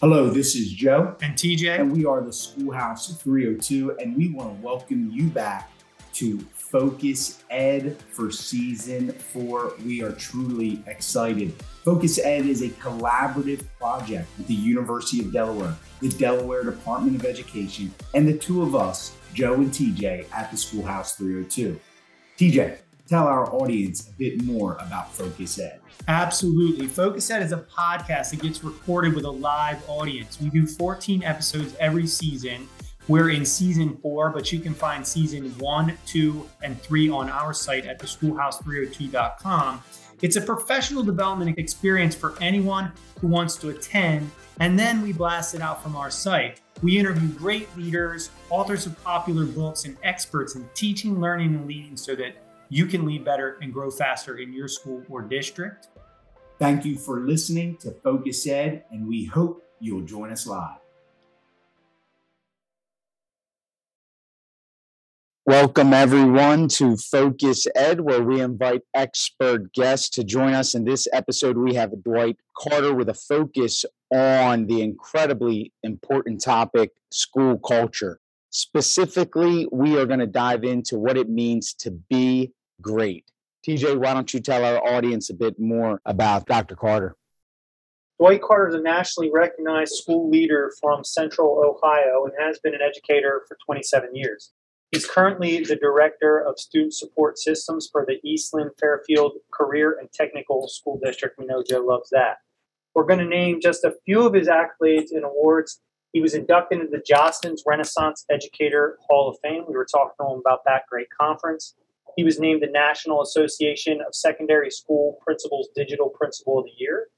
Hello, this is Joe. And TJ. And we are the Schoolhouse 302, and we want to welcome you back to Focus Ed for season four. We are truly excited. Focus Ed is a collaborative project with the University of Delaware, the Delaware Department of Education, and the two of us, Joe and TJ, at the Schoolhouse 302. TJ, tell our audience a bit more about Focus Ed. Absolutely. Focus Ed is a podcast that gets recorded with a live audience. We do 14 episodes every season. We're in season four, but you can find season one, two, and three on our site at theschoolhouse302.com. It's a professional development experience for anyone who wants to attend, and then we blast it out from our site. We interview great leaders, authors of popular books, and experts in teaching, learning, and leading so that you can lead better and grow faster in your school or district. Thank you for listening to Focus Ed, and we hope you'll join us live. Welcome, everyone, to Focus Ed, where we invite expert guests to join us. In this episode, we have Dwight Carter with a focus on the incredibly important topic school culture. Specifically, we are going to dive into what it means to be great. TJ, why don't you tell our audience a bit more about Dr. Carter? Dwight Carter is a nationally recognized school leader from Central Ohio and has been an educator for 27 years. He's currently the Director of Student Support Systems for the Eastland Fairfield Career and Technical School District. We know Joe loves that. We're going to name just a few of his accolades and awards. He was inducted into the Jostens Renaissance Educator Hall of Fame. We were talking to him about that great conference. He was named the National Association of Secondary School Principals Digital Principal of the Year.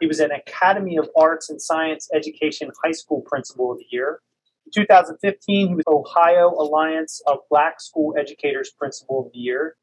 He was an Academy of Arts and Science Education High School Principal of the Year. In 2015, he was Ohio Alliance of Black School Educators Principal of the Year.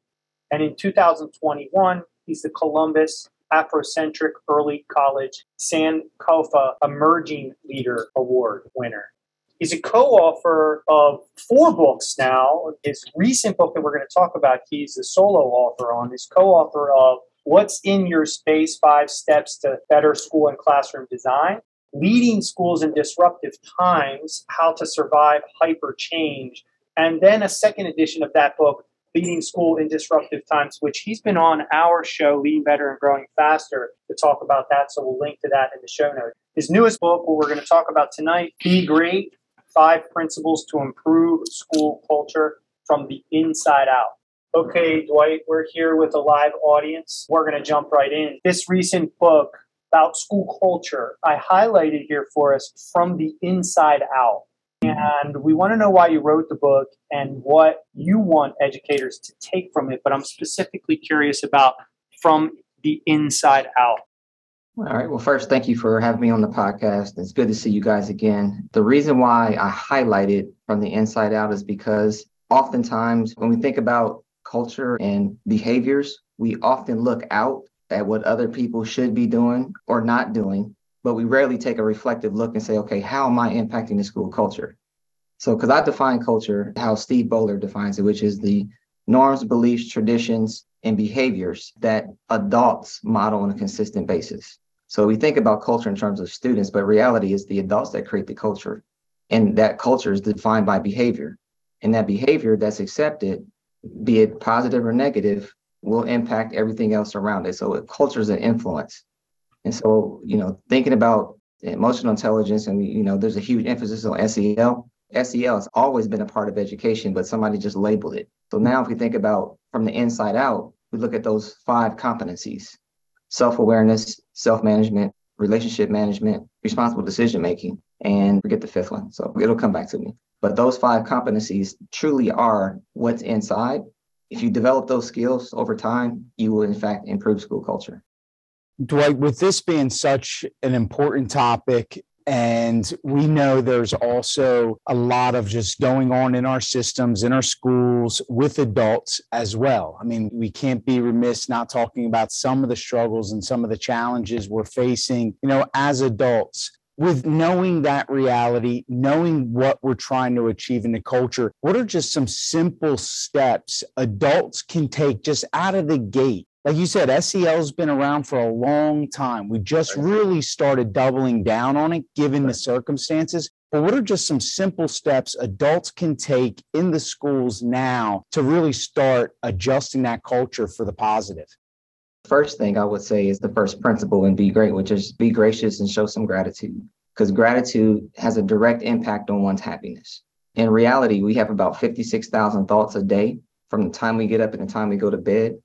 And in 2021, he's the Columbus Afrocentric Early College Sankofa Emerging Leader Award winner. He's a co-author of four books now. His recent book that we're going to talk about, he's the solo author on. He's co-author of What's in Your Space: Five Steps to Better School and Classroom Design, Leading Schools in Disruptive Times: How to Survive Hyper Change, and then a second edition of that book, Leading School in Disruptive Times, which he's been on our show, Leading Better and Growing Faster, to talk about that. So we'll link to that in the show notes. His newest book, what we're going to talk about tonight, Be Great five principles to improve school culture from the inside out. Okay, Dwight, we're here with a live audience. We're going to jump right in. This recent book about school culture, I highlighted here for us from the inside out. And we want to know why you wrote the book and what you want educators to take from it. But I'm specifically curious about from the inside out. All right. Well, first, thank you for having me on the podcast. It's good to see you guys again. The reason why I highlight it from the inside out is because oftentimes when we think about culture and behaviors, we often look out at what other people should be doing or not doing, but we rarely take a reflective look and say, okay, how am I impacting the school culture? So, because I define culture how Steve Bohler defines it, which is the norms, beliefs, traditions, and behaviors that adults model on a consistent basis. So we think about culture in terms of students, but reality is the adults that create the culture. And that culture is defined by behavior. And that behavior that's accepted, be it positive or negative, will impact everything else around it. So culture is an influence. And so, you know, thinking about emotional intelligence, and you know, there's a huge emphasis on SEL. SEL has always been a part of education, but somebody just labeled it. So now, if we think about from the inside out, we look at those five competencies self awareness, self management, relationship management, responsible decision making, and forget the fifth one. So it'll come back to me. But those five competencies truly are what's inside. If you develop those skills over time, you will, in fact, improve school culture. Dwight, with this being such an important topic, and we know there's also a lot of just going on in our systems, in our schools, with adults as well. I mean, we can't be remiss not talking about some of the struggles and some of the challenges we're facing, you know, as adults. With knowing that reality, knowing what we're trying to achieve in the culture, what are just some simple steps adults can take just out of the gate like you said, SEL's been around for a long time. We just right. really started doubling down on it given right. the circumstances. But what are just some simple steps adults can take in the schools now to really start adjusting that culture for the positive? First thing I would say is the first principle and Be Great, which is be gracious and show some gratitude, because gratitude has a direct impact on one's happiness. In reality, we have about 56,000 thoughts a day from the time we get up and the time we go to bed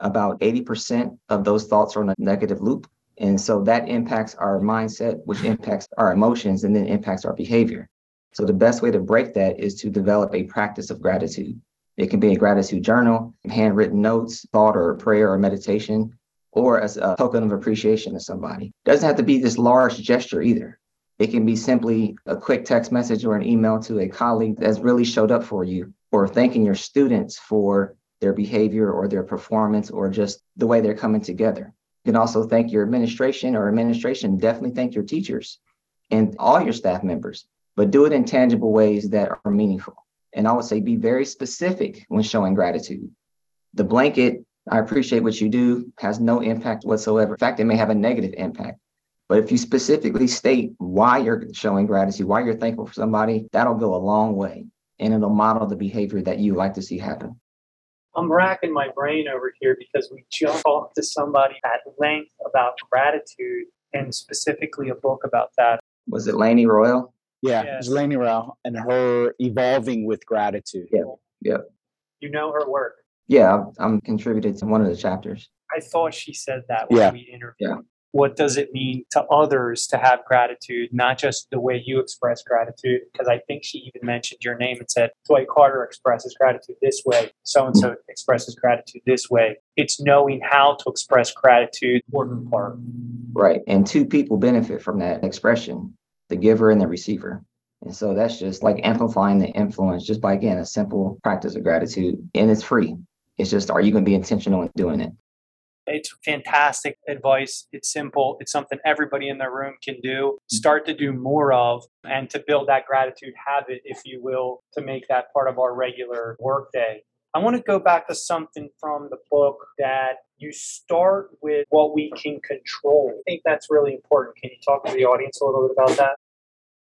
about 80% of those thoughts are in a negative loop. And so that impacts our mindset, which impacts our emotions and then impacts our behavior. So the best way to break that is to develop a practice of gratitude. It can be a gratitude journal, handwritten notes, thought or prayer or meditation, or as a token of appreciation to somebody. Doesn't have to be this large gesture either. It can be simply a quick text message or an email to a colleague that's really showed up for you, or thanking your students for their behavior or their performance or just the way they're coming together. You can also thank your administration or administration, definitely thank your teachers and all your staff members, but do it in tangible ways that are meaningful. And I would say be very specific when showing gratitude. The blanket, I appreciate what you do, has no impact whatsoever. In fact, it may have a negative impact. But if you specifically state why you're showing gratitude, why you're thankful for somebody, that'll go a long way and it'll model the behavior that you like to see happen. I'm racking my brain over here because we just talked to somebody at length about gratitude and specifically a book about that. Was it Lainie Rowell? Yeah, yes. it was Lainie Rowell and her evolving with gratitude. Yeah, yeah. You know her work. Yeah, I'm contributed to one of the chapters. I thought she said that when yeah. we interviewed. Yeah what does it mean to others to have gratitude, not just the way you express gratitude? Because I think she even mentioned your name and said, Dwight Carter expresses gratitude this way, so and so expresses gratitude this way. It's knowing how to express gratitude, important part. Right. And two people benefit from that expression the giver and the receiver. And so that's just like amplifying the influence just by, again, a simple practice of gratitude. And it's free. It's just, are you going to be intentional in doing it? It's fantastic advice. It's simple. It's something everybody in the room can do. Mm-hmm. Start to do more of and to build that gratitude habit, if you will, to make that part of our regular workday. I want to go back to something from the book that you start with what we can control. I think that's really important. Can you talk to the audience a little bit about that?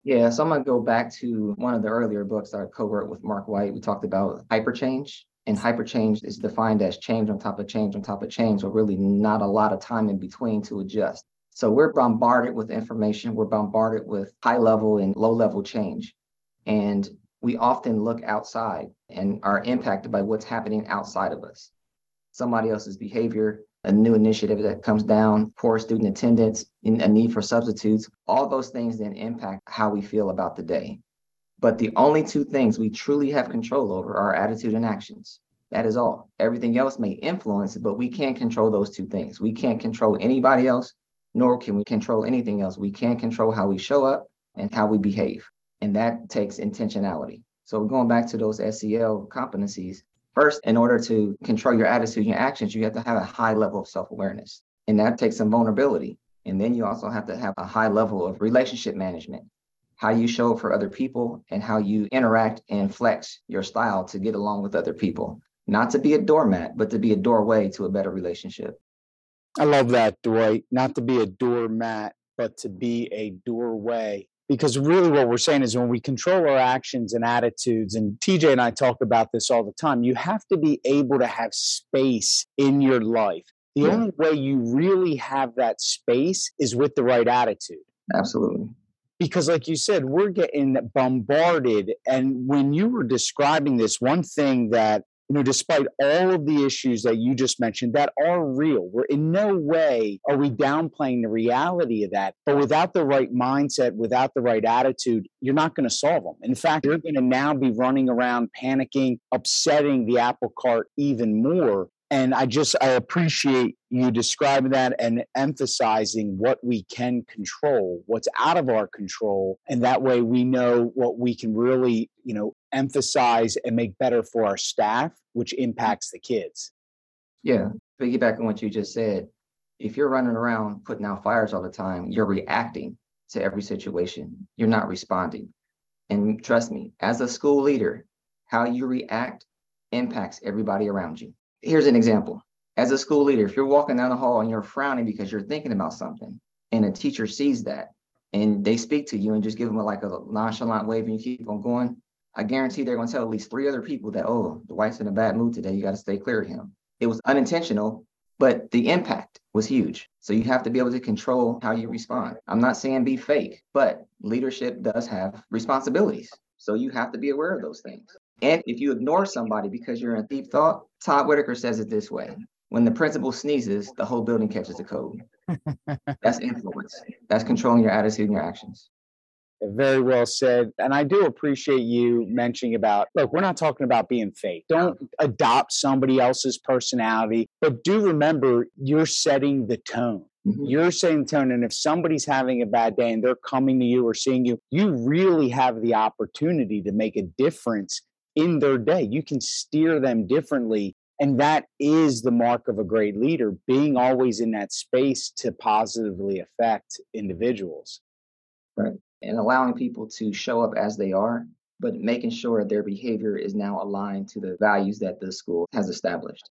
Yeah, so I'm going to go back to one of the earlier books that I co wrote with Mark White. We talked about hyperchange and hyperchange is defined as change on top of change on top of change, or really not a lot of time in between to adjust. So we're bombarded with information, we're bombarded with high level and low level change. And we often look outside and are impacted by what's happening outside of us. Somebody else's behavior, a new initiative that comes down, poor student attendance, a need for substitutes, all those things then impact how we feel about the day. But the only two things we truly have control over are our attitude and actions. That is all. Everything else may influence it, but we can't control those two things. We can't control anybody else, nor can we control anything else. We can't control how we show up and how we behave. And that takes intentionality. So going back to those SEL competencies, first, in order to control your attitude and your actions, you have to have a high level of self-awareness. And that takes some vulnerability. And then you also have to have a high level of relationship management how you show up for other people and how you interact and flex your style to get along with other people. Not to be a doormat, but to be a doorway to a better relationship. I love that, Dwight. Not to be a doormat, but to be a doorway. Because really, what we're saying is when we control our actions and attitudes, and TJ and I talk about this all the time, you have to be able to have space in your life. The yeah. only way you really have that space is with the right attitude. Absolutely because like you said we're getting bombarded and when you were describing this one thing that you know despite all of the issues that you just mentioned that are real we're in no way are we downplaying the reality of that but without the right mindset without the right attitude you're not going to solve them in fact you're going to now be running around panicking upsetting the apple cart even more and i just i appreciate you describing that and emphasizing what we can control what's out of our control. And that way we know what we can really you know emphasize and make better for our staff which impacts the kids. Yeah. Piggyback on what you just said if you're running around putting out fires all the time you're reacting to every situation. You're not responding. And trust me as a school leader how you react impacts everybody around you here's an example As a school leader, if you're walking down the hall and you're frowning because you're thinking about something, and a teacher sees that and they speak to you and just give them a, like a nonchalant wave and you keep on going, I guarantee they're going to tell at least three other people that, oh, the wife's in a bad mood today. You got to stay clear of him. It was unintentional, but the impact was huge. So you have to be able to control how you respond. I'm not saying be fake, but leadership does have responsibilities. So you have to be aware of those things. And if you ignore somebody because you're in deep thought, Todd Whitaker says it this way when the principal sneezes, the whole building catches the cold. That's influence. That's controlling your attitude and your actions. Very well said. And I do appreciate you mentioning about look, we're not talking about being fake. Don't adopt somebody else's personality, but do remember you're setting the tone. Mm-hmm. You're setting the tone. And if somebody's having a bad day and they're coming to you or seeing you, you really have the opportunity to make a difference in their day. You can steer them differently and that is the mark of a great leader, being always in that space to positively affect individuals. Right. And allowing people to show up as they are, but making sure their behavior is now aligned to the values that the school has established.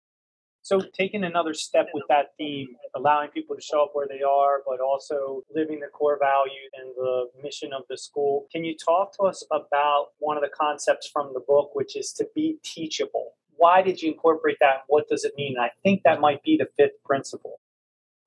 So, taking another step with that theme, allowing people to show up where they are, but also living the core values and the mission of the school. Can you talk to us about one of the concepts from the book, which is to be teachable? why did you incorporate that? What does it mean? I think that might be the fifth principle.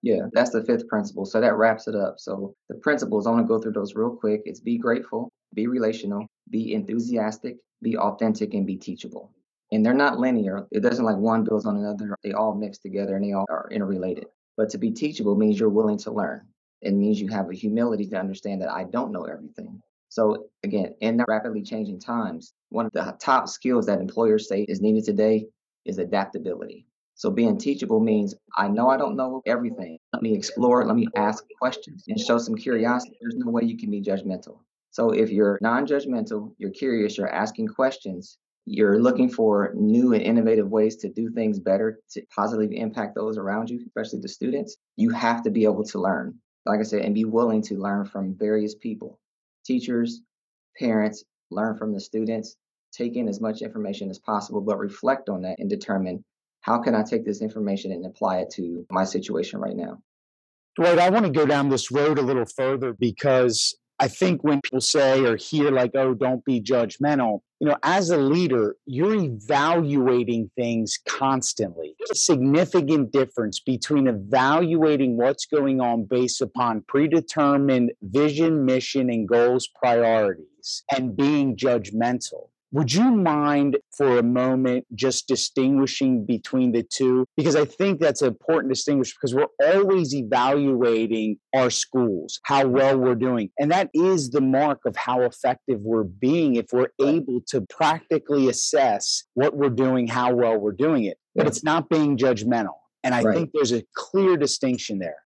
Yeah, that's the fifth principle. So that wraps it up. So the principles, I want to go through those real quick. It's be grateful, be relational, be enthusiastic, be authentic, and be teachable. And they're not linear. It doesn't like one builds on another. They all mix together and they all are interrelated. But to be teachable means you're willing to learn. It means you have a humility to understand that I don't know everything. So again, in the rapidly changing times, one of the top skills that employers say is needed today is adaptability. So being teachable means I know I don't know everything. Let me explore, let me ask questions and show some curiosity. There's no way you can be judgmental. So if you're non-judgmental, you're curious, you're asking questions, you're looking for new and innovative ways to do things better to positively impact those around you, especially the students, you have to be able to learn. Like I said, and be willing to learn from various people teachers, parents, learn from the students, take in as much information as possible, but reflect on that and determine how can I take this information and apply it to my situation right now. Dwight, I want to go down this road a little further because I think when people say or hear, like, oh, don't be judgmental, you know, as a leader, you're evaluating things constantly. There's a significant difference between evaluating what's going on based upon predetermined vision, mission, and goals priorities and being judgmental. Would you mind for a moment just distinguishing between the two? Because I think that's an important distinguish because we're always evaluating our schools, how well we're doing. And that is the mark of how effective we're being if we're able to practically assess what we're doing, how well we're doing it. But it's not being judgmental. And I right. think there's a clear distinction there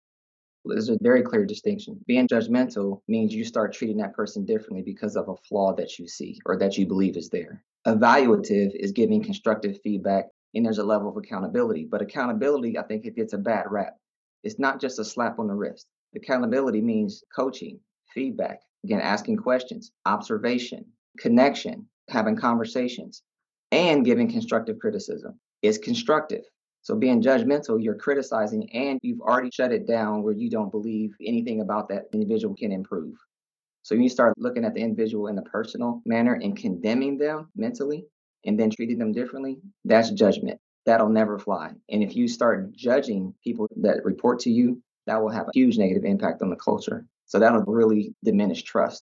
there's a very clear distinction. Being judgmental means you start treating that person differently because of a flaw that you see or that you believe is there. Evaluative is giving constructive feedback and there's a level of accountability. But accountability, I think it gets a bad rap. It's not just a slap on the wrist. Accountability means coaching, feedback, again, asking questions, observation, connection, having conversations, and giving constructive criticism. It's constructive. So being judgmental, you're criticizing and you've already shut it down where you don't believe anything about that individual can improve. So you start looking at the individual in a personal manner and condemning them mentally and then treating them differently, that's judgment. That'll never fly. And if you start judging people that report to you, that will have a huge negative impact on the culture. So that'll really diminish trust.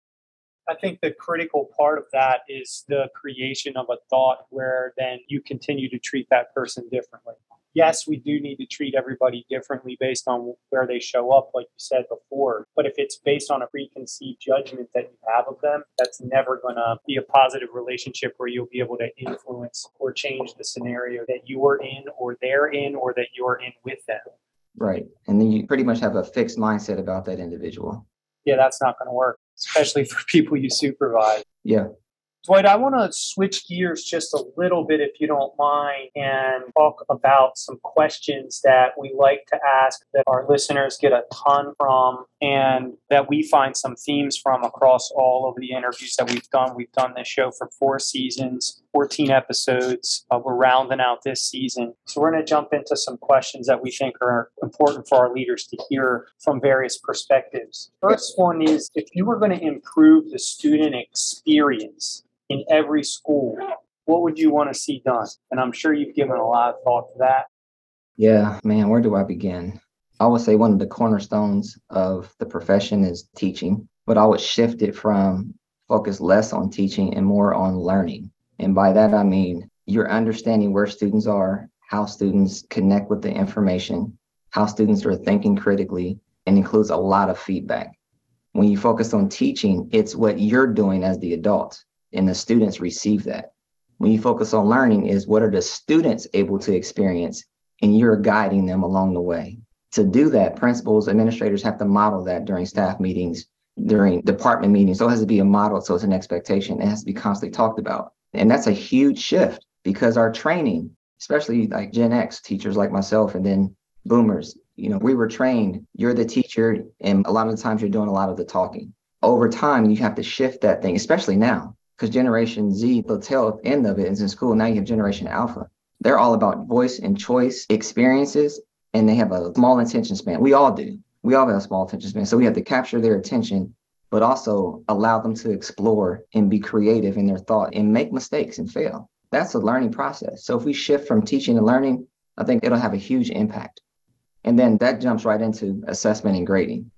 I think the critical part of that is the creation of a thought where then you continue to treat that person differently yes, we do need to treat everybody differently based on where they show up, like you said before. But if it's based on a preconceived judgment that you have of them, that's never going to be a positive relationship where you'll be able to influence or change the scenario that you are in, or they're in, or that you're in with them. Right. And then you pretty much have a fixed mindset about that individual. Yeah, that's not going to work, especially for people you supervise. Yeah. Dwight, I want to switch gears just a little bit, if you don't mind, and talk about some questions that we like to ask that our listeners get a ton from and that we find some themes from across all of the interviews that we've done. We've done this show for four seasons. 14 episodes. We're rounding out this season. So we're going to jump into some questions that we think are important for our leaders to hear from various perspectives. First one is if you were going to improve the student experience in every school, what would you want to see done? And I'm sure you've given a lot of thought to that. Yeah, man, where do I begin? I would say one of the cornerstones of the profession is teaching, but I would shift it from focus less on teaching and more on learning. And by that, I mean you're understanding where students are, how students connect with the information, how students are thinking critically, and includes a lot of feedback. When you focus on teaching, it's what you're doing as the adult, and the students receive that. When you focus on learning, is what are the students able to experience, and you're guiding them along the way. To do that, principals, administrators have to model that during staff meetings, during department meetings. So it has to be a model. So it's an expectation. It has to be constantly talked about. And that's a huge shift because our training, especially like Gen X teachers like myself and then boomers, you know, we were trained, you're the teacher, and a lot of the times you're doing a lot of the talking. Over time, you have to shift that thing, especially now, because Generation Z, the tail end of it is in school. Now you have Generation Alpha. They're all about voice and choice experiences, and they have a small attention span. We all do. We all have a small attention span. So we have to capture their attention but also allow them to explore and be creative in their thought and make mistakes and fail. That's a learning process. So if we shift from teaching to learning, I think it'll have a huge impact. And then that jumps right into assessment and grading.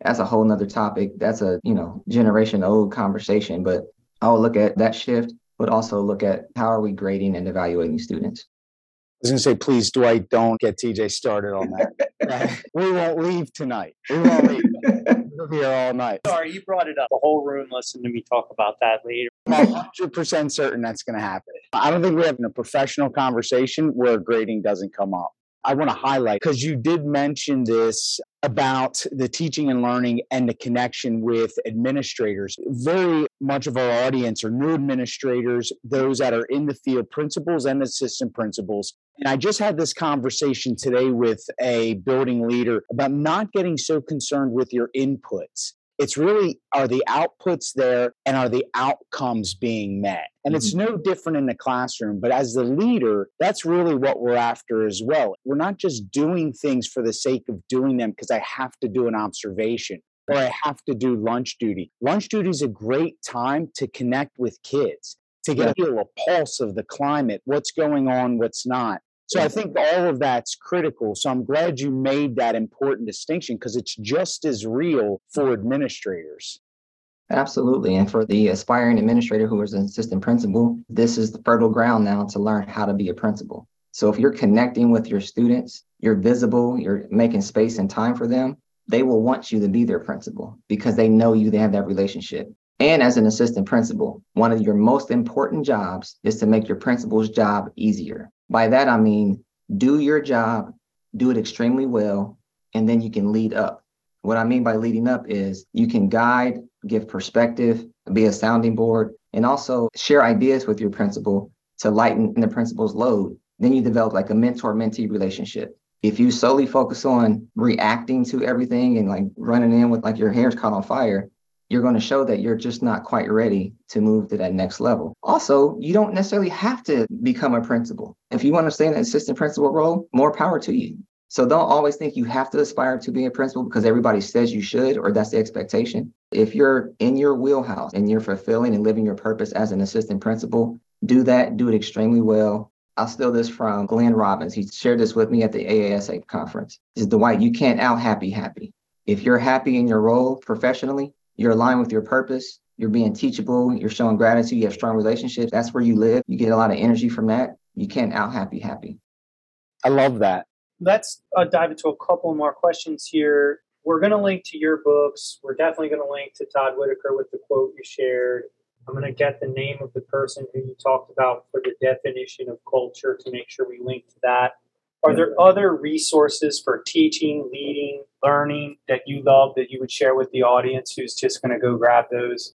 That's a whole nother topic. That's a, you know, generation old conversation, but I'll look at that shift, but also look at how are we grading and evaluating students. I was going to say, please, Dwight, don't get TJ started on that. we won't leave tonight. We won't leave. Here all night. Sorry, you brought it up. The whole room listened to me talk about that later. I'm 100% certain that's going to happen. I don't think we're having a professional conversation where grading doesn't come up. I want to highlight because you did mention this about the teaching and learning and the connection with administrators. Very much of our audience are new administrators, those that are in the field, principals and assistant principals. And I just had this conversation today with a building leader about not getting so concerned with your inputs it's really are the outputs there and are the outcomes being met? And mm-hmm. it's no different in the classroom, but as the leader, that's really what we're after as well. We're not just doing things for the sake of doing them because I have to do an observation or I have to do lunch duty. Lunch duty is a great time to connect with kids, to get a feel a pulse of the climate, what's going on, what's not. So I think all of that's critical. So I'm glad you made that important distinction because it's just as real for administrators. Absolutely. And for the aspiring administrator who is an assistant principal, this is the fertile ground now to learn how to be a principal. So if you're connecting with your students, you're visible, you're making space and time for them, they will want you to be their principal because they know you, they have that relationship. And as an assistant principal, one of your most important jobs is to make your principal's job easier. By that, I mean do your job, do it extremely well, and then you can lead up. What I mean by leading up is you can guide, give perspective, be a sounding board, and also share ideas with your principal to lighten the principal's load. Then you develop like a mentor mentee relationship. If you solely focus on reacting to everything and like running in with like your hair's caught on fire, you're going to show that you're just not quite ready to move to that next level. Also, you don't necessarily have to become a principal. If you want to stay in an assistant principal role, more power to you. So don't always think you have to aspire to be a principal because everybody says you should or that's the expectation. If you're in your wheelhouse and you're fulfilling and living your purpose as an assistant principal, do that, do it extremely well. I'll steal this from Glenn Robbins. He shared this with me at the AASA conference. He says, Dwight, you can't out happy happy. If you're happy in your role professionally, you're aligned with your purpose, you're being teachable, you're showing gratitude, you have strong relationships. That's where you live. You get a lot of energy from that. You can't out happy happy. I love that. Let's uh, dive into a couple more questions here. We're going to link to your books. We're definitely going to link to Todd Whitaker with the quote you shared. I'm going to get the name of the person who you talked about for the definition of culture to make sure we link to that. Are there other resources for teaching, leading, learning that you love that you would share with the audience who's just going to go grab those?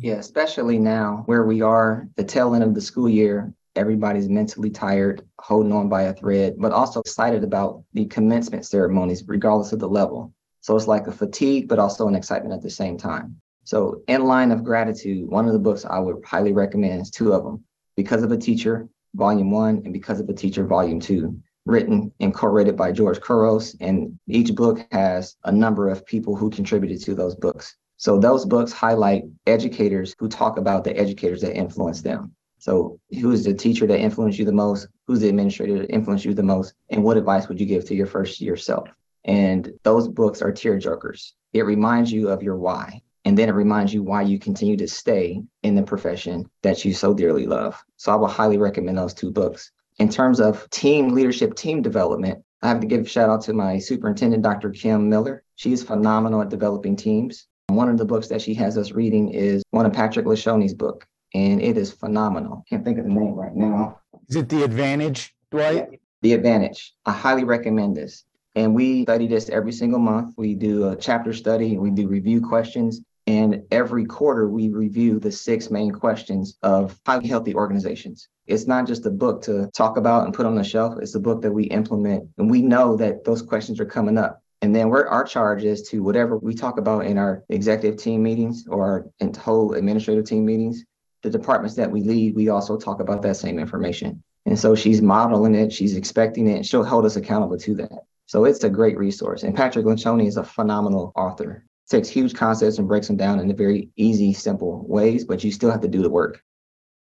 Yeah, especially now where we are, the tail end of the school year, everybody's mentally tired, holding on by a thread, but also excited about the commencement ceremonies, regardless of the level. So it's like a fatigue, but also an excitement at the same time. So, In Line of Gratitude, one of the books I would highly recommend is two of them Because of a Teacher, Volume 1, and Because of a Teacher, Volume 2, written and co-written by George Couros. And each book has a number of people who contributed to those books. So those books highlight educators who talk about the educators that influence them. So who is the teacher that influenced you the most? Who's the administrator that influenced you the most? And what advice would you give to your first year self? And those books are tear jerkers. It reminds you of your why. And then it reminds you why you continue to stay in the profession that you so dearly love. So I would highly recommend those two books. In terms of team leadership, team development, I have to give a shout out to my superintendent, Dr. Kim Miller. She's phenomenal at developing teams. One of the books that she has us reading is one of Patrick Lencioni's book, and it is phenomenal. Can't think of the name right now. Is it The Advantage, Dwight? The Advantage. I highly recommend this. And we study this every single month. We do a chapter study, we do review questions, and every quarter we review the six main questions of highly healthy organizations. It's not just a book to talk about and put on the shelf, it's a book that we implement. And we know that those questions are coming up. And then we're, our charge is to whatever we talk about in our executive team meetings or in whole administrative team meetings, the departments that we lead, we also talk about that same information. And so she's modeling it, she's expecting it, and she'll hold us accountable to that. So it's a great resource. And Patrick Lencioni is a phenomenal author. Takes huge concepts and breaks them down in very easy, simple ways, but you still have to do the work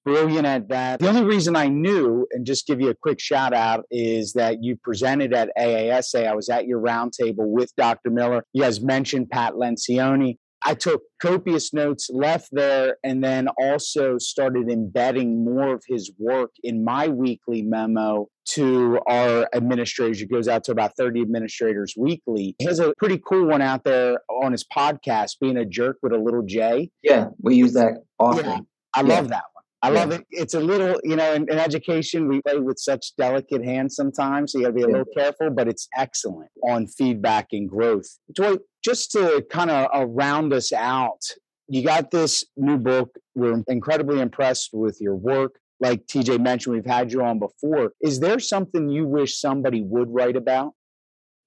brilliant at that. The only reason I knew, and just give you a quick shout out, is that you presented at AASA. I was at your roundtable with Dr. Miller. You guys mentioned Pat Lencioni. I took copious notes, left there, and then also started embedding more of his work in my weekly memo to our administrators. It goes out to about 30 administrators weekly. He has a pretty cool one out there on his podcast, Being a Jerk with a Little J. Yeah, we use that often. Yeah, I yeah. love that one. I yeah. love it. It's a little, you know, in, in, education, we play with such delicate hands sometimes. So you got to be a little careful, but it's excellent on feedback and growth. Joy, just to kind of uh, round us out, you got this new book. We're incredibly impressed with your work. Like TJ mentioned, we've had you on before. Is there something you wish somebody would write about?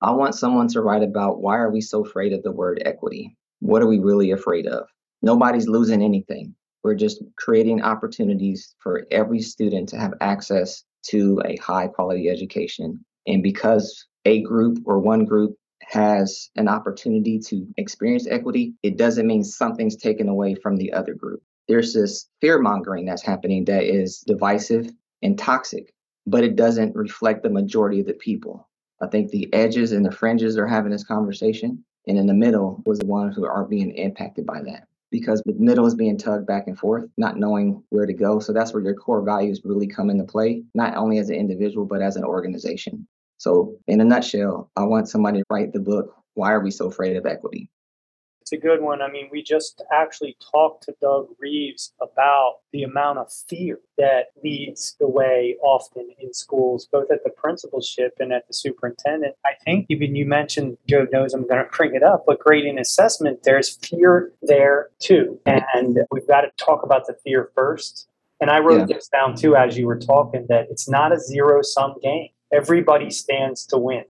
I want someone to write about why are we so afraid of the word equity? What are we really afraid of? Nobody's losing anything. We're just creating opportunities for every student to have access to a high quality education. And because a group or one group has an opportunity to experience equity, it doesn't mean something's taken away from the other group. There's this fear mongering that's happening that is divisive and toxic, but it doesn't reflect the majority of the people. I think the edges and the fringes are having this conversation, and in the middle was the ones who are being impacted by that because the middle is being tugged back and forth, not knowing where to go. So that's where your core values really come into play, not only as an individual, but as an organization. So, in a nutshell, I want somebody to write the book, Why Are We So Afraid of Equity? It's a good one. I mean, we just actually talked to Doug Reeves about the amount of fear that leads the way often in schools, both at the principalship and at the superintendent. I think even you mentioned, Joe knows I'm going to bring it up, but grading assessment, there's fear there too. And we've got to talk about the fear first. And I wrote yeah. this down too as you were talking that it's not a zero sum game. Everybody stands to win.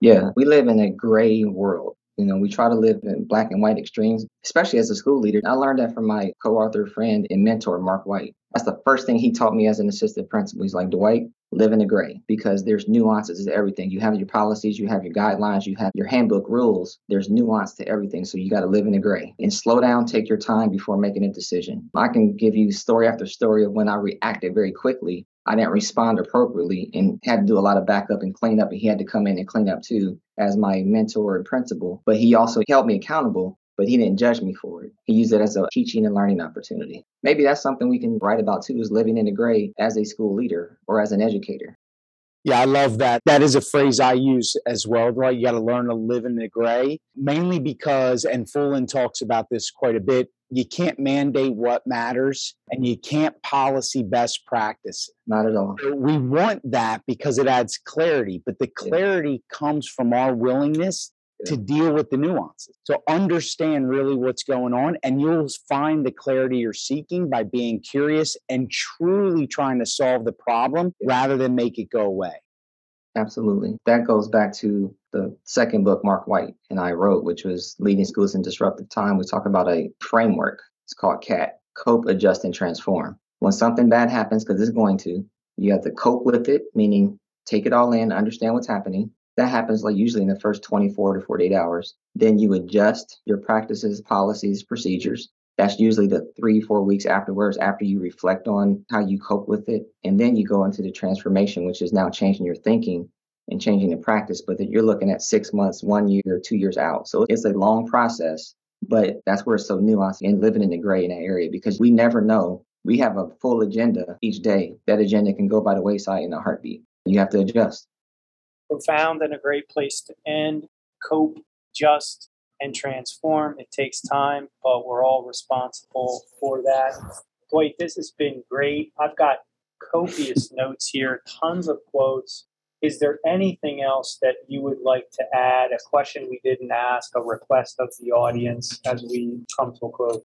Yeah, we live in a gray world you know, we try to live in black and white extremes, especially as a school leader. I learned that from my co author friend and mentor, Mark White. That's the first thing he taught me as an assistant principal. He's like, Dwight, live in the gray because there's nuances to everything. You have your policies, you have your guidelines, you have your handbook rules. There's nuance to everything. So you got to live in the gray and slow down, take your time before making a decision. I can give you story after story of when I reacted very quickly I didn't respond appropriately and had to do a lot of backup and clean up. And he had to come in and clean up too as my mentor and principal. But he also held me accountable, but he didn't judge me for it. He used it as a teaching and learning opportunity. Maybe that's something we can write about too is living in the gray as a school leader or as an educator. Yeah, I love that. That is a phrase I use as well, right? You got to learn to live in the gray, mainly because, and Fullan talks about this quite a bit, you can't mandate what matters and you can't policy best practice. Not at all. We want that because it adds clarity, but the clarity yeah. comes from our willingness to deal with the nuances. So understand really what's going on, and you'll find the clarity you're seeking by being curious and truly trying to solve the problem rather than make it go away. Absolutely. That goes back to the second book Mark White and I wrote, which was Leading Schools in Disruptive Time. We talk about a framework. It's called CAT Cope, Adjust, and Transform. When something bad happens, because it's going to, you have to cope with it, meaning take it all in, understand what's happening. That happens like usually in the first 24 to 48 hours. Then you adjust your practices, policies, procedures. That's usually the three, four weeks afterwards, after you reflect on how you cope with it. And then you go into the transformation, which is now changing your thinking and changing the practice. But that you're looking at six months, one year, two years out. So it's a long process, but that's where it's so nuanced and living in the gray in that area because we never know. We have a full agenda each day. That agenda can go by the wayside in a heartbeat. You have to adjust. Profound and a great place to end. Cope, just, and transform. It takes time, but we're all responsible for that. Dwight, this has been great. I've got copious notes here, tons of quotes. Is there anything else that you would like to add? A question we didn't ask, a request of the audience as we come to a close?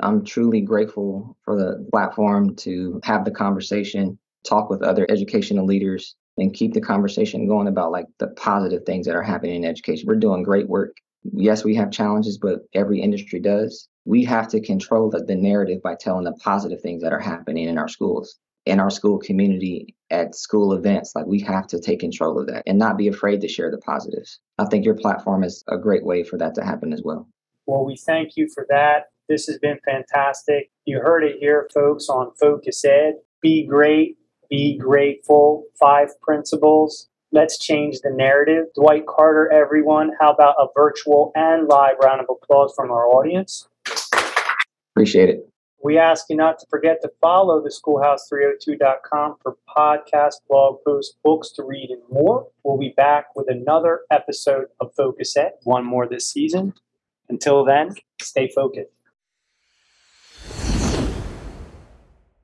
I'm truly grateful for the platform to have the conversation, talk with other educational leaders, and keep the conversation going about like the positive things that are happening in education. We're doing great work. Yes, we have challenges, but every industry does. We have to control the, the narrative by telling the positive things that are happening in our schools, in our school community, at school events. Like we have to take control of that and not be afraid to share the positives. I think your platform is a great way for that to happen as well. Well, we thank you for that. This has been fantastic. You heard it here, folks, on Focus Ed. Be great, be grateful. Five principles. Let's change the narrative. Dwight Carter, everyone. How about a virtual and live round of applause from our audience? Appreciate it. We ask you not to forget to follow the schoolhouse302.com for podcasts, blog posts, books to read, and more. We'll be back with another episode of Focus Ed, one more this season. Until then, stay focused.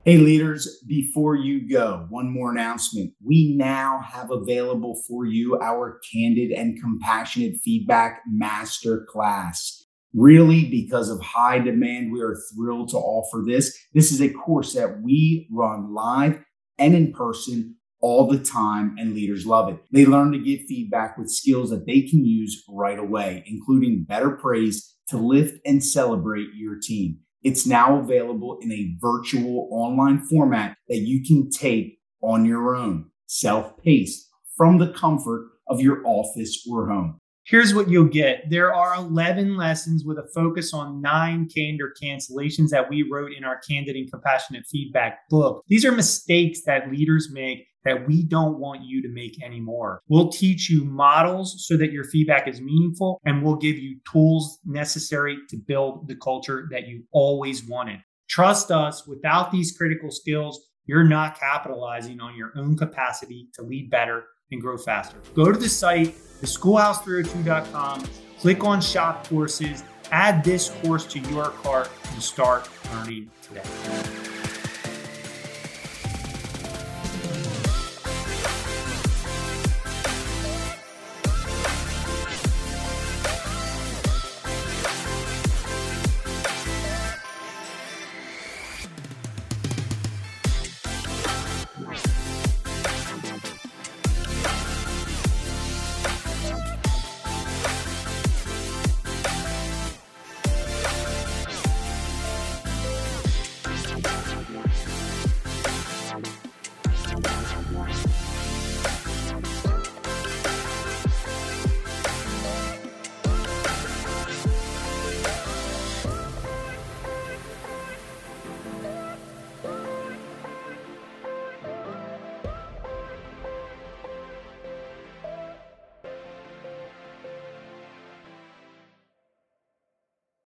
Hey, leaders, before you go, one more announcement. We now have available for you our candid and compassionate feedback master class. Really, because of high demand, we are thrilled to offer this. This is a course that we run live and in person all the time, and leaders love it. They learn to give feedback with skills that they can use right away, including better praise to lift and celebrate your team. It's now available in a virtual online format that you can take on your own, self paced from the comfort of your office or home. Here's what you'll get there are 11 lessons with a focus on nine candor cancellations that we wrote in our Candid and Compassionate Feedback book. These are mistakes that leaders make that we don't want you to make anymore. We'll teach you models so that your feedback is meaningful, and we'll give you tools necessary to build the culture that you always wanted. Trust us, without these critical skills, you're not capitalizing on your own capacity to lead better and grow faster. Go to the site, theschoolhouse302.com, click on shop courses, add this course to your cart, and start learning today.